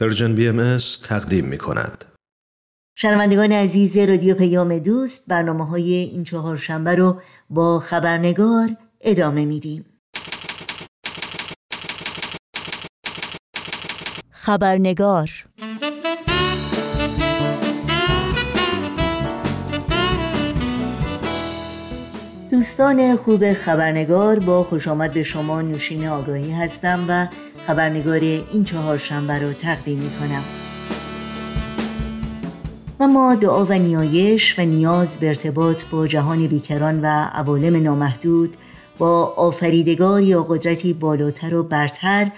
Persian BMS تقدیم می کند. شنوندگان عزیز رادیو پیام دوست برنامه های این چهار شنبه رو با خبرنگار ادامه میدیم. خبرنگار دوستان خوب خبرنگار با خوش آمد به شما نوشین آگاهی هستم و خبرنگار این چهار شنبه رو تقدیم می کنم و ما دعا و نیایش و نیاز به ارتباط با جهان بیکران و عوالم نامحدود با آفریدگار یا قدرتی بالاتر و برتر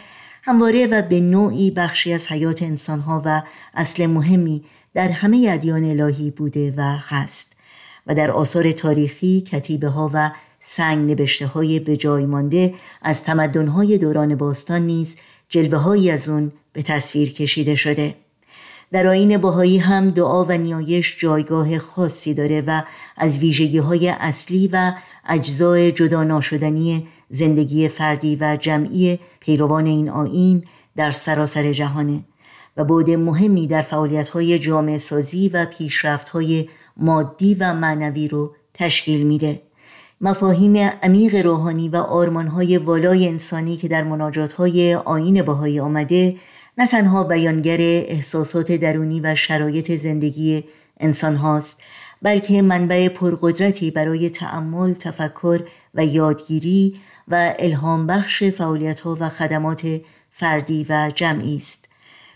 همواره و به نوعی بخشی از حیات انسانها و اصل مهمی در همه ادیان الهی بوده و هست و در آثار تاریخی کتیبه ها و سنگ نبشته های به جای مانده از تمدن های دوران باستان نیز جلوه هایی از اون به تصویر کشیده شده. در آین باهایی هم دعا و نیایش جایگاه خاصی داره و از ویژگی های اصلی و اجزای جدا ناشدنی زندگی فردی و جمعی پیروان این آین در سراسر جهانه و بود مهمی در فعالیت های جامعه سازی و پیشرفت های مادی و معنوی رو تشکیل میده. مفاهیم عمیق روحانی و آرمانهای والای انسانی که در مناجاتهای آین باهایی آمده نه تنها بیانگر احساسات درونی و شرایط زندگی انسان هاست بلکه منبع پرقدرتی برای تعمل، تفکر و یادگیری و الهام بخش فعالیت ها و خدمات فردی و جمعی است.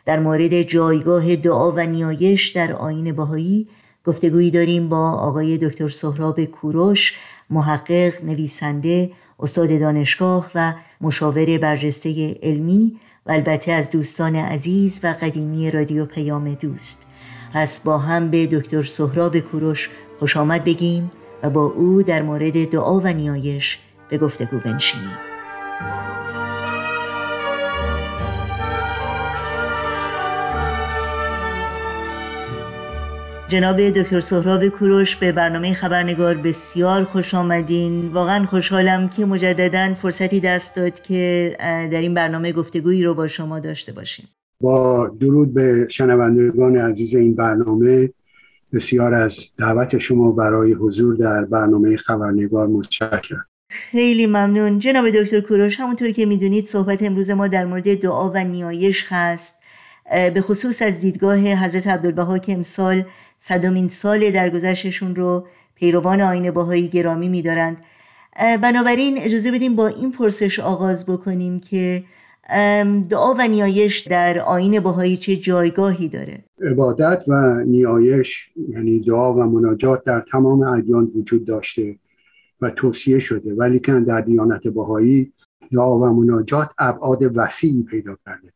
در مورد جایگاه دعا و نیایش در آین باهایی گفتگویی داریم با آقای دکتر سهراب کوروش محقق نویسنده استاد دانشگاه و مشاور برجسته علمی و البته از دوستان عزیز و قدیمی رادیو پیام دوست. پس با هم به دکتر سهراب کوروش خوش آمد بگیم و با او در مورد دعا و نیایش به گفتگو بنشینیم. جناب دکتر سهراب کوروش به برنامه خبرنگار بسیار خوش آمدین. واقعا خوشحالم که مجددا فرصتی دست داد که در این برنامه گفتگویی رو با شما داشته باشیم. با درود به شنوندگان عزیز این برنامه بسیار از دعوت شما برای حضور در برنامه خبرنگار متشکرم. خیلی ممنون. جناب دکتر کوروش همونطور که می‌دونید صحبت امروز ما در مورد دعا و نیایش هست. به خصوص از دیدگاه حضرت عبدالبها که امسال صدومین سال درگذشتشون رو پیروان آین باهایی گرامی میدارند. بنابراین اجازه بدیم با این پرسش آغاز بکنیم که دعا و نیایش در آین باهایی چه جایگاهی داره؟ عبادت و نیایش یعنی دعا و مناجات در تمام ادیان وجود داشته و توصیه شده. ولی که در دیانت باهایی دعا و مناجات ابعاد وسیعی پیدا کرده.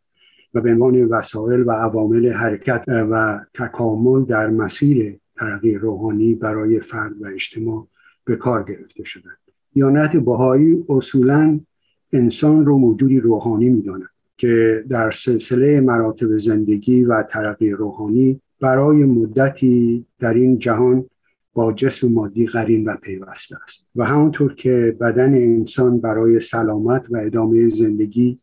و به عنوان وسایل و عوامل حرکت و تکامل در مسیر ترقی روحانی برای فرد و اجتماع به کار گرفته شدند. دیانت بهایی اصولا انسان رو موجودی روحانی می‌داند که در سلسله مراتب زندگی و ترقی روحانی برای مدتی در این جهان با جسم مادی قرین و پیوسته است. و همونطور که بدن انسان برای سلامت و ادامه زندگی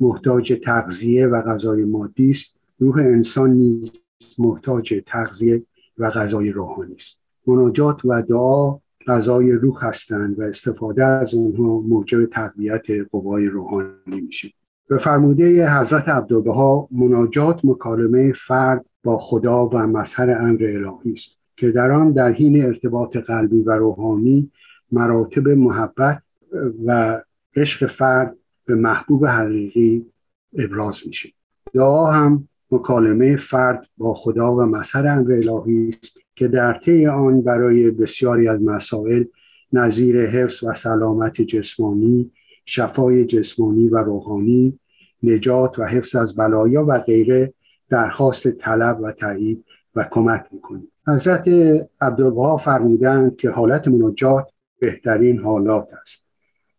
محتاج تغذیه و غذای مادی است. روح انسان نیز محتاج تغذیه و غذای روحانی است. مناجات و دعا غذای روح هستند و استفاده از آنها موجب تقویت قوای روحانی میشه. به فرموده حضرت عبدالبها مناجات مکالمه فرد با خدا و مظهر امر الهی است که در آن در حین ارتباط قلبی و روحانی مراتب محبت و عشق فرد به محبوب حقیقی ابراز میشه. دعا هم مکالمه فرد با خدا و مظهر امر الهی است که در طی آن برای بسیاری از مسائل نظیر حفظ و سلامت جسمانی شفای جسمانی و روحانی نجات و حفظ از بلایا و غیره درخواست طلب و تایید و کمک می‌کنید حضرت عبدالبها فرمودند که حالت مناجات بهترین حالات است.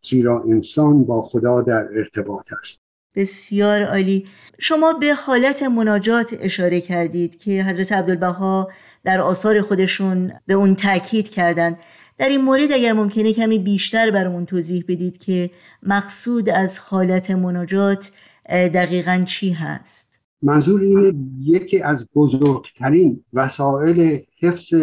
زیرا انسان با خدا در ارتباط است. بسیار عالی. شما به حالت مناجات اشاره کردید که حضرت عبدالبها در آثار خودشون به اون تاکید کردند. در این مورد اگر ممکنه کمی بیشتر برامون توضیح بدید که مقصود از حالت مناجات دقیقا چی هست؟ منظور اینه یکی از بزرگترین وسایل حفظ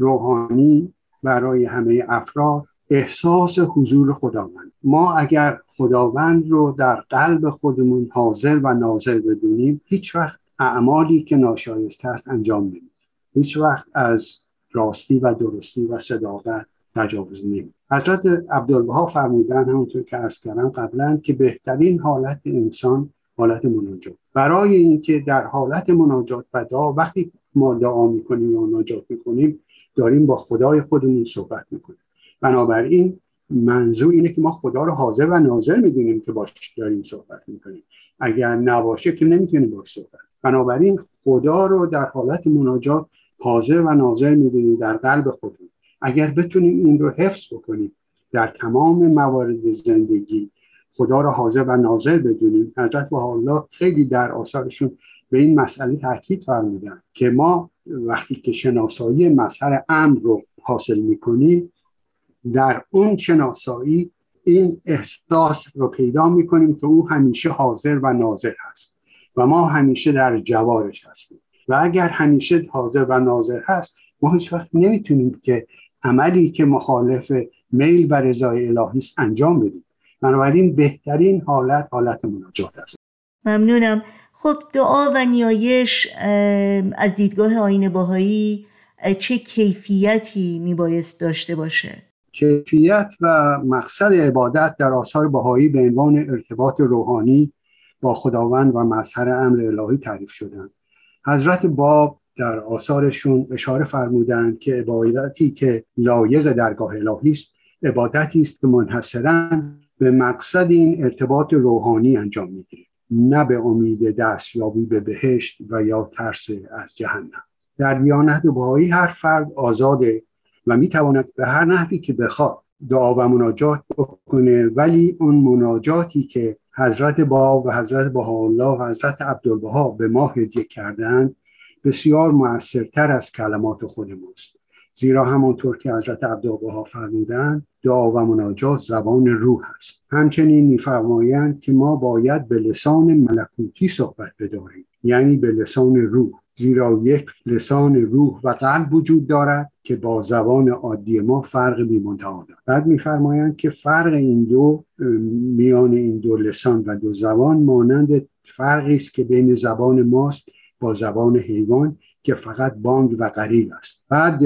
روحانی برای همه افراد احساس حضور خداوند. ما اگر خداوند رو در قلب خودمون حاضر و ناظر بدونیم هیچ وقت اعمالی که ناشایست هست انجام نمید هیچ وقت از راستی و درستی و صداقت تجاوز نمید حضرت عبدالبها فرمودن همونطور که ارز کردم قبلا که بهترین حالت انسان حالت مناجات. برای اینکه در حالت مناجات و دعا وقتی ما دعا می‌کنیم یا مناجات می‌کنیم داریم با خدای خودمون صحبت می‌کنیم. بنابراین منظور اینه که ما خدا رو حاضر و ناظر می‌دونیم که باش داریم صحبت می‌کنیم. اگر نباشه که نمی‌تونیم باش صحبت بنابراین خدا رو در حالت مناجات حاضر و ناظر می‌دونیم در قلب خودمون. اگر بتونیم این رو حفظ بکنیم در تمام موارد زندگی خدا رو حاضر و ناظر بدونیم. حضرت الله خیلی در آثارشون به این مسئله تاکید فرمودن که ما وقتی که شناسایی مظهر امر رو حاصل می‌کنیم در اون شناسایی این احساس رو پیدا می‌کنیم که او همیشه حاضر و ناظر هست و ما همیشه در جوارش هستیم. و اگر همیشه حاضر و ناظر هست ما هیچ وقت نمی‌تونیم که عملی که مخالف میل و رضای الهی است انجام بدیم. بنابراین بهترین حالت حالت مناجات است. ممنونم. خب دعا و نیایش از دیدگاه آین باهایی چه کیفیتی میبایست داشته باشه؟ کیفیت و مقصد عبادت در آثار بهایی به عنوان ارتباط روحانی با خداوند و مظهر امر الهی تعریف شدند. حضرت باب در آثارشون اشاره فرمودند که عبادتی که لایق درگاه الهی است عبادتی است که منحصرا به مقصد این ارتباط روحانی انجام می‌گیره نه به امید دستیابی به بهشت و یا ترس از جهنم. در دیانت بهایی هر فرد آزاده و می‌تواند به هر نحوی که بخواد دعا و مناجات بکنه ولی اون مناجاتی که حضرت با و حضرت الله و حضرت عبدالبها به ما هدیه کردند بسیار موثرتر از کلمات خود ماست. زیرا همانطور که حضرت عبدالبها فرمودند دعا و مناجات زبان روح است. همچنین میفرمایند که ما باید به لسان ملکوتی صحبت بداریم یعنی به لسان روح. زیرا یک لسان روح و قلب وجود دارد که با زبان عادی ما فرق بیمنتها دارد بعد میفرمایند که فرق این دو میان این دو لسان و دو زبان مانند فرقی است که بین زبان ماست با زبان حیوان که فقط بانگ و غریب است. بعد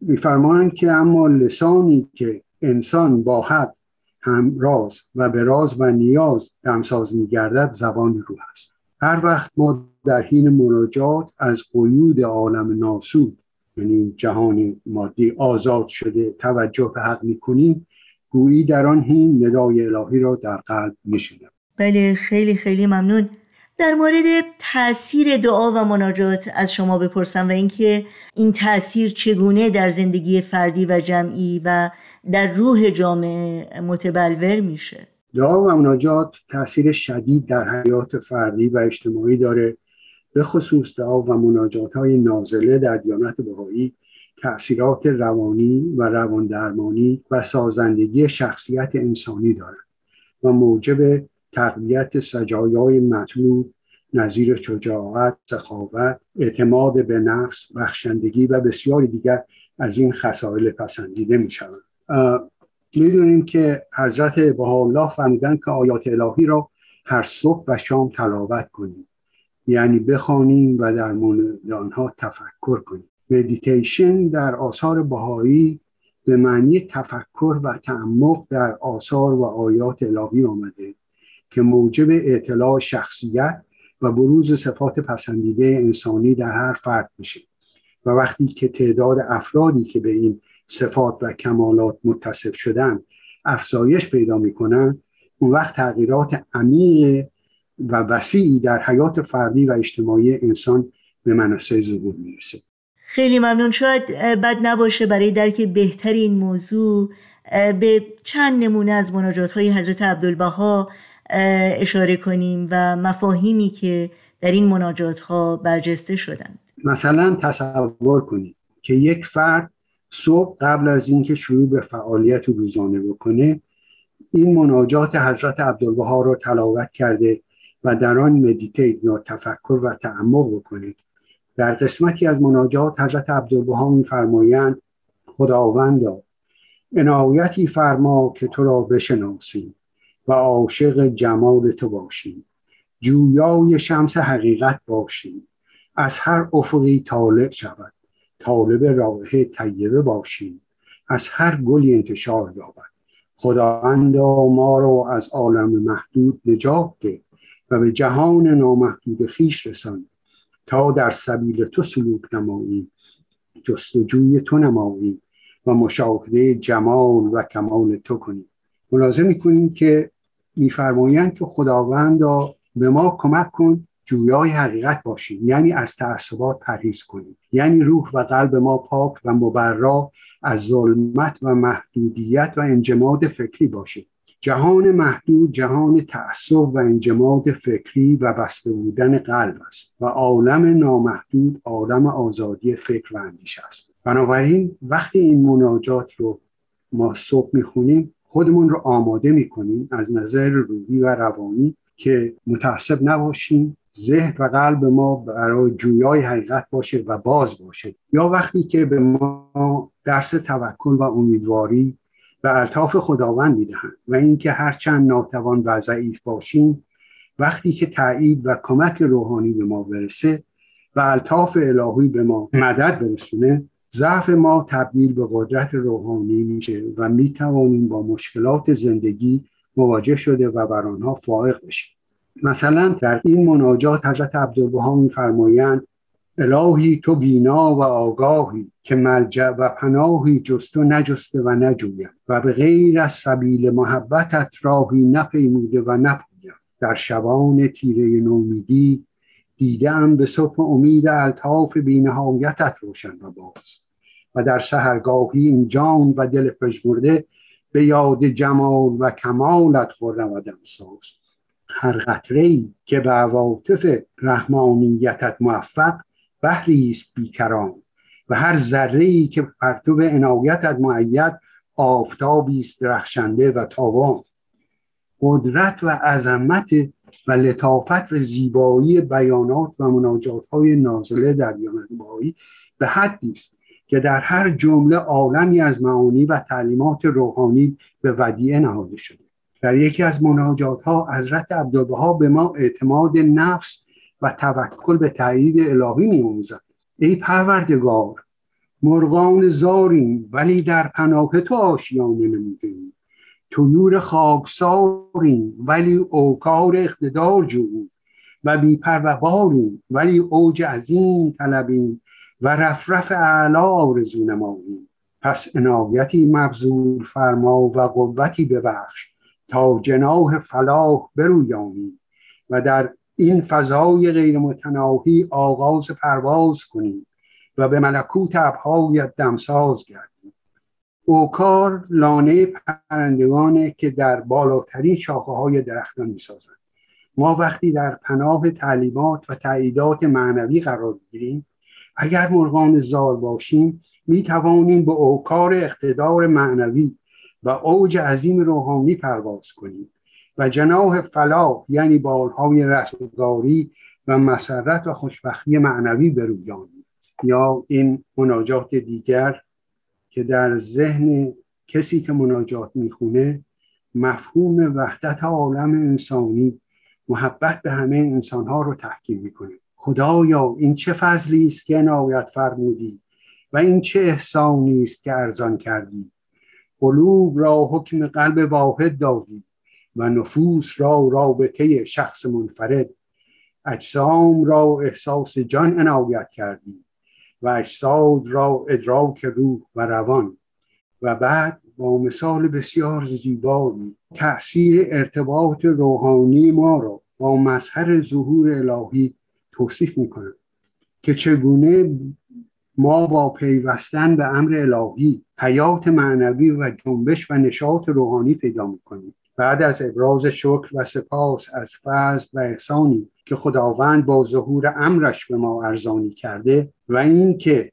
میفرمایند که اما لسانی که انسان با حق هم راز و به راز و نیاز دمساز میگردد زبان روح است. هر وقت ما در حین مناجات از قیود عالم ناسود یعنی جهان مادی آزاد شده توجه به حق می‌کنیم گویی در آن حین ندای الهی را در قلب میشنم بله خیلی خیلی ممنون. در مورد تاثیر دعا و مناجات از شما بپرسم و اینکه این تاثیر چگونه در زندگی فردی و جمعی و در روح جامعه متبلور میشه؟ دعا و مناجات تاثیر شدید در حیات فردی و اجتماعی داره. به خصوص دعا و مناجات های نازله در دیانت بهایی تأثیرات روانی و رواندرمانی و سازندگی شخصیت انسانی دارند و موجب تقویت سجایای مطلوب نظیر شجاعت، سخاوت، اعتماد به نفس، بخشندگی و بسیاری دیگر از این خصایل پسندیده می شوند. می‌دونیم که حضرت الله فرمودن که آیات الهی را هر صبح و شام تلاوت کنیم یعنی بخوانیم و در مورد آنها تفکر کنیم. مدیتیشن در آثار بهایی به معنی تفکر و تعمق در آثار و آیات الهی آمده که موجب اطلاع شخصیت و بروز صفات پسندیده انسانی در هر فرد میشه و وقتی که تعداد افرادی که به این صفات و کمالات متصف شدن افزایش پیدا می‌کنن اون وقت تغییرات عمیق و وسیعی در حیات فردی و اجتماعی انسان به منصه ظهور می‌رسه. خیلی ممنون. شاید بد نباشه برای درک بهتر این موضوع به چند نمونه از مناجات های حضرت عبدالبها اشاره کنیم و مفاهیمی که در این مناجات ها برجسته شدند. مثلا تصور کنید که یک فرد صبح قبل از اینکه شروع به فعالیت روزانه بکنه این مناجات حضرت عبدالبها رو تلاوت کرده و در آن مدیتیت یا تفکر و تعمق بکنید. در قسمتی از مناجات حضرت عبدالبها میفرمایند خداوندا عنایتی فرما که تو را بشناسیم و عاشق جمال تو باشیم. جویای شمس حقیقت باشیم. از هر افقی طالع شود. طالب راه طیبه باشیم. از هر گلی انتشار یابد. خداوندا ما رو از عالم محدود نجات ده. و به جهان نامحدود خیش رسان تا در سبیل تو سلوک نماییم جستجوی تو نماییم و مشاهده جمال و کمال تو کنیم. ملاحظه می‌کنیم که میفرمایند که خداوند به ما کمک کن جویای حقیقت باشیم. یعنی از تعصبات پرهیز کنیم. یعنی روح و قلب ما پاک و مبرا از ظلمت و محدودیت و انجماد فکری باشه جهان محدود جهان تعصب و انجماد فکری و بسته بودن قلب است و عالم نامحدود عالم آزادی فکر و اندیشه است. بنابراین وقتی این مناجات رو ما صبح می‌خونیم خودمون رو آماده می‌کنیم از نظر روحی و روانی که متعصب نباشیم ذهن و قلب ما برای جویای حقیقت باشه و باز باشه. یا وقتی که به ما درس توکل و امیدواری و الطاف خداوند می‌دهند و اینکه هرچند ناتوان و ضعیف باشیم وقتی که تایید و کمک روحانی به ما برسه و الطاف الهی به ما مدد برسونه ضعف ما تبدیل به قدرت روحانی میشه و می‌توانیم با مشکلات زندگی مواجه شده و بر آنها فائق بشیم. مثلا در این مناجات حضرت عبدالبها میفرمایند الهی تو بینا و آگاهی که ملجع و پناهی جستو نجسته و نجویم و به غیر از سبیل محبتت راهی نپیموده و نپویم. در شبان تیره نومیدی دیدم به صبح امید الطاف بینهایتت روشن و باز. و در سهرگاهی این جان و دل پژمرده به یاد جمال و کمالت خورم و دمساز هر قطره که به عواطف رحمانیتت موفق بحری است بیکران و هر ذره ای که پرتو عنایتت معید آفتابی است درخشنده و تابان قدرت و عظمت و لطافت و زیبایی بیانات و مناجات های نازله در دیانت بهایی به حدی است که در هر جمله عالمی از معانی و تعلیمات روحانی به ودیعه نهاده شده. در یکی از مناجات ها حضرت عبدالبها به ما اعتماد نفس و توکل به تایید الهی می ای پروردگار مرغان زاریم ولی در پناه تو آشیانه نموده ایم تویور خاکساریم ولی اوکار اقتدار جوییم و بیپروباریم ولی اوج عظیم طلبیم و رفرف اعلا آرزو نماییم پس عنایتی مبذول فرما و قوتی ببخش تا جناح فلاح برویانیم و در این فضای غیر متناهی آغاز پرواز کنیم و به ملکوت ابهایت دمساز گردیم. اوکار لانه پرندگانه که در بالاترین شاخه های درختان می‌سازند. ما وقتی در پناه تعلیمات و تعییدات معنوی قرار گیریم اگر مرغان زار باشیم می توانیم به اوکار اقتدار معنوی و اوج عظیم روحانی پرواز کنیم. و جناح فلاح یعنی بالهای رستگاری و مسرت و خوشبختی معنوی برویانیم یا این مناجات دیگر که در ذهن کسی که مناجات می‌خونه مفهوم وحدت عالم انسانی محبت به همه انسانها رو تحکیم می‌کنه. خدایا این چه فضلی است که عنایت فرمودی و این چه احسانی است که ارزان کردی؟ قلوب را حکم قلب واحد دادی. و نفوس را رابطه شخص منفرد. اجسام را احساس جان عنایت کردی و اجساد را ادراک روح و روان. و بعد با مثال بسیار زیبایی تأثیر ارتباط روحانی ما را با مظهر ظهور الهی توصیف می‌کنم که چگونه ما با پیوستن به امر الهی حیات معنوی و جنبش و نشاط روحانی پیدا می‌کنیم. بعد از ابراز شکر و سپاس از فضل و احسانی که خداوند با ظهور امرش به ما ارزانی کرده و اینکه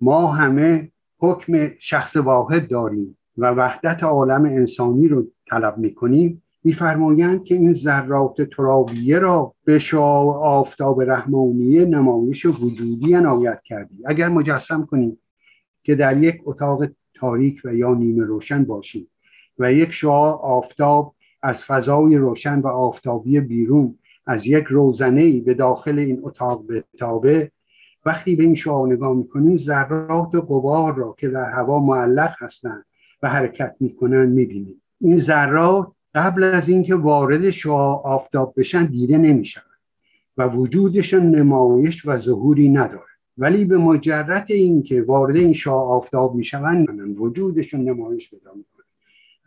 ما همه حکم شخص واحد داریم و وحدت عالم انسانی رو طلب می‌کنیم میفرمایند که این ذرات ترابیه را به آفتاب رحمانیه نمایش وجودی عنایت کردی. اگر مجسم کنیم که در یک اتاق تاریک و یا نیمه روشن باشیم. و یک شعاع آفتاب از فضای روشن و آفتابی بیرون از یک روزنه به داخل این اتاق بتابه. وقتی به این شعاع نگاه می‌کنیم ذرات قبار را که در هوا معلق هستند و حرکت می‌کنن می‌بینیم. این ذرات قبل از اینکه وارد شعاع آفتاب بشن دیده نمیشن و وجودشون نمایش و ظهوری نداره ولی به مجرد اینکه وارد این شعاع آفتاب می‌شوند وجودشون نمایش پیدا می‌کنه.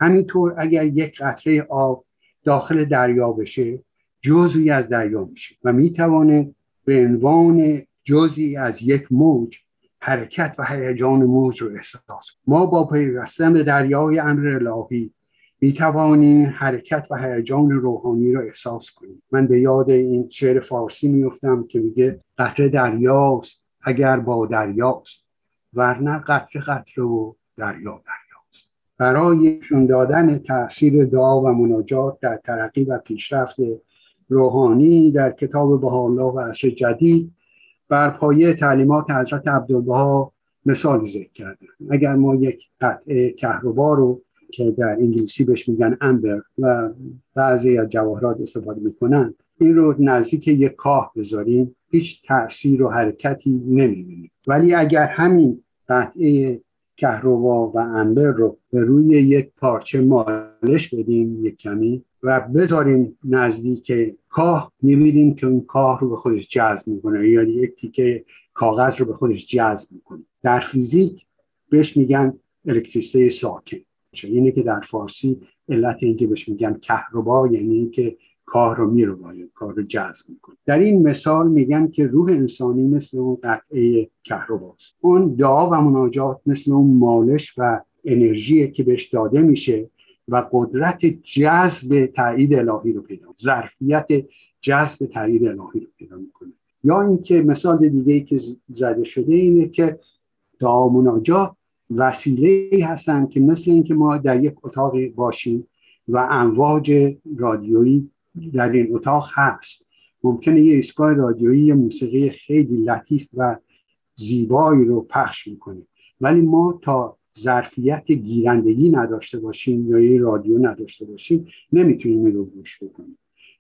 همینطور اگر یک قطره آب داخل دریا بشه جزوی از دریا میشه و می‌توانه به عنوان جزی از یک موج حرکت و هیجان موج رو احساس ما با پیوستن به دریای امر الهی می توانیم حرکت و هیجان روحانی را احساس کنیم. من به یاد این شعر فارسی میفتم که میگه قطره دریاست اگر با دریاست ورنه قطره قطره و دریا دریاست برای نشون دادن تاثیر دعا و مناجات در ترقی و پیشرفت روحانی در کتاب بهاءالله و عصر جدید بر پایه تعلیمات حضرت عبدالبها مثال ذکر کرده اگر ما یک قطعه کهربا رو که در انگلیسی بهش میگن امبر و بعضی از جواهرات استفاده می‌کنن این رو نزدیک یک کاه بذاریم هیچ تاثیر و حرکتی نمی‌بینیم. ولی اگر همین قطعه کهربا و انبر رو به روی یک پارچه مالش بدیم یک کمی و بذاریم نزدیک کاه. می‌بینیم که اون کاه رو به خودش جذب می‌کنه یا یک تیکه کاغذ رو به خودش جذب می‌کنه. در فیزیک بهش میگن الکتریسته ساکن. اینه که در فارسی علت اینکه بهش میگن کهربا یعنی اینکه کار رو میروباید کار رو جذب می‌کنه در این مثال میگن که روح انسانی مثل اون قطعه کهرباست. اون دعا و مناجات مثل اون مالش و انرژی که بهش داده میشه و قدرت جذب تایید الهی رو پیدا ظرفیت جذب تایید الهی رو پیدا می‌کنه. یا اینکه مثال دیگه ای که زده شده اینه که دعا مناجات وسیله هستن که مثل اینکه ما در یک اتاق باشیم و امواج رادیویی در این اتاق هست. ممکنه یه ایستگاه رادیویی یه موسیقی خیلی لطیف و زیبایی رو پخش می‌کنه. ولی ما تا ظرفیت گیرندگی نداشته باشیم یا یه رادیو نداشته باشیم نمی‌تونیم این رو گوش بکنیم.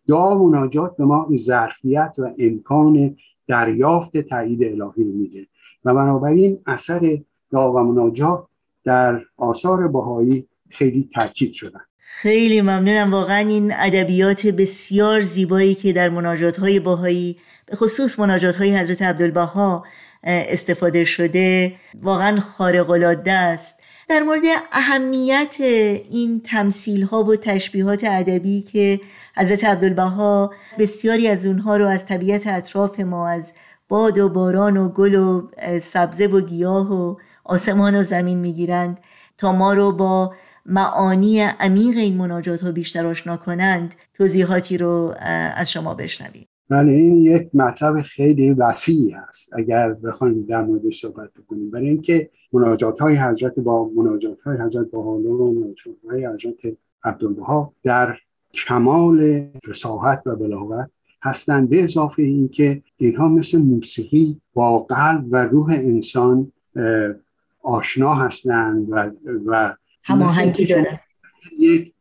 دعا مناجات به ما ظرفیت و امکان دریافت تایید الهی رو میده. و بنابراین اثر دعا و مناجات در آثار بهایی خیلی تاکید شدن. خیلی ممنونم. واقعا این ادبیات بسیار زیبایی که در مناجات های باهایی به خصوص مناجات های حضرت عبدالبها استفاده شده واقعا خارق العاده است. در مورد اهمیت این تمثیل ها و تشبیهات ادبی که حضرت عبدالبها بسیاری از اونها رو از طبیعت اطراف ما از باد و باران و گل و سبزه و گیاه و آسمان و زمین می‌گیرند تا ما رو با معانی عمیق این مناجات ها بیشتر آشنا کنند توضیحاتی رو از شما بشنویم. بله این یک مطلب خیلی وسیعی است. اگر بخوایم در موردش صحبت بکنیم برای اینکه مناجات های حضرت با مناجات های حضرت با و مناجات های حضرت عبدالبها در کمال فساحت و بلاغت هستند به اضافه اینکه اینها مثل موسیقی با قلب و روح انسان آشنا هستند و, و هماهنگی داره. یک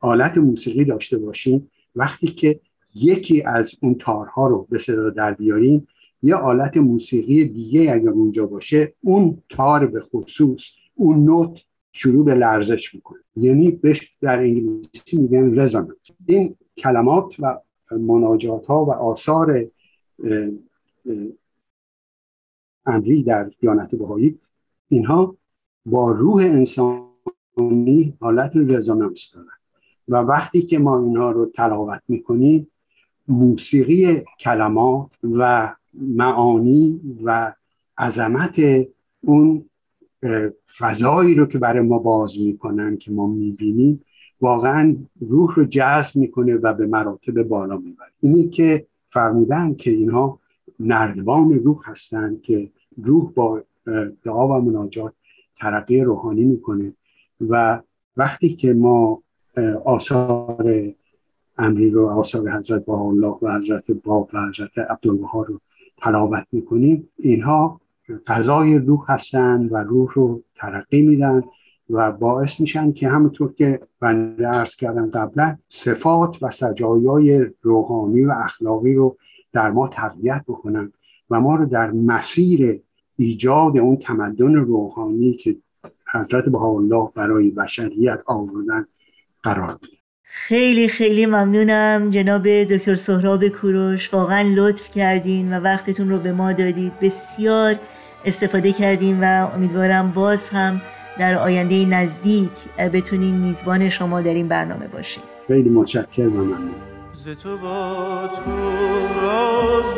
آلت موسیقی داشته باشیم وقتی که یکی از اون تارها رو به صدا در بیاریم یه آلت موسیقی دیگه اگر اونجا باشه اون تار به خصوص اون نوت شروع به لرزش می‌کنه. یعنی بهش در انگلیسی میگن رزونانس این کلمات و مناجات ها و آثار امری در دیانت بهایی اینها با روح انسانی حالت رزونانس دارن. و وقتی که ما اینها رو تلاوت می‌کنیم موسیقی کلمات و معانی و عظمت اون فضایی رو که برای ما باز می‌کنن که ما می‌بینیم واقعا روح رو جذب می‌کنه و به مراتب بالا می‌بره. اینی که فرمودن که اینها نردبان روح هستند که روح با دعا و مناجات ترقی روحانی می‌کنه. و وقتی که ما آثار امری رو آثار حضرت الله و حضرت باب و حضرت عبدالبها رو تلاوت می‌کنیم اینها غذای روح هستند و روح رو ترقی میدن و باعث میشن که همونطور که بنده ارز کردم قبلا صفات و سجایای روحانی و اخلاقی رو در ما تقویت بکنن و ما رو در مسیر ایجاد اون تمدن روحانی که حضرت الله برای بشریت آوردن قرار بده خیلی خیلی ممنونم جناب دکتر سهراب کوروش. واقعا لطف کردین و وقتتون رو به ما دادید. بسیار استفاده کردیم و امیدوارم باز هم در آینده نزدیک بتونیم میزبان شما در این برنامه باشیم خیلی متشکرم ممنون. تو با تو راز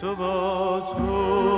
تو با تو.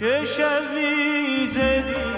چه شوی زدی؟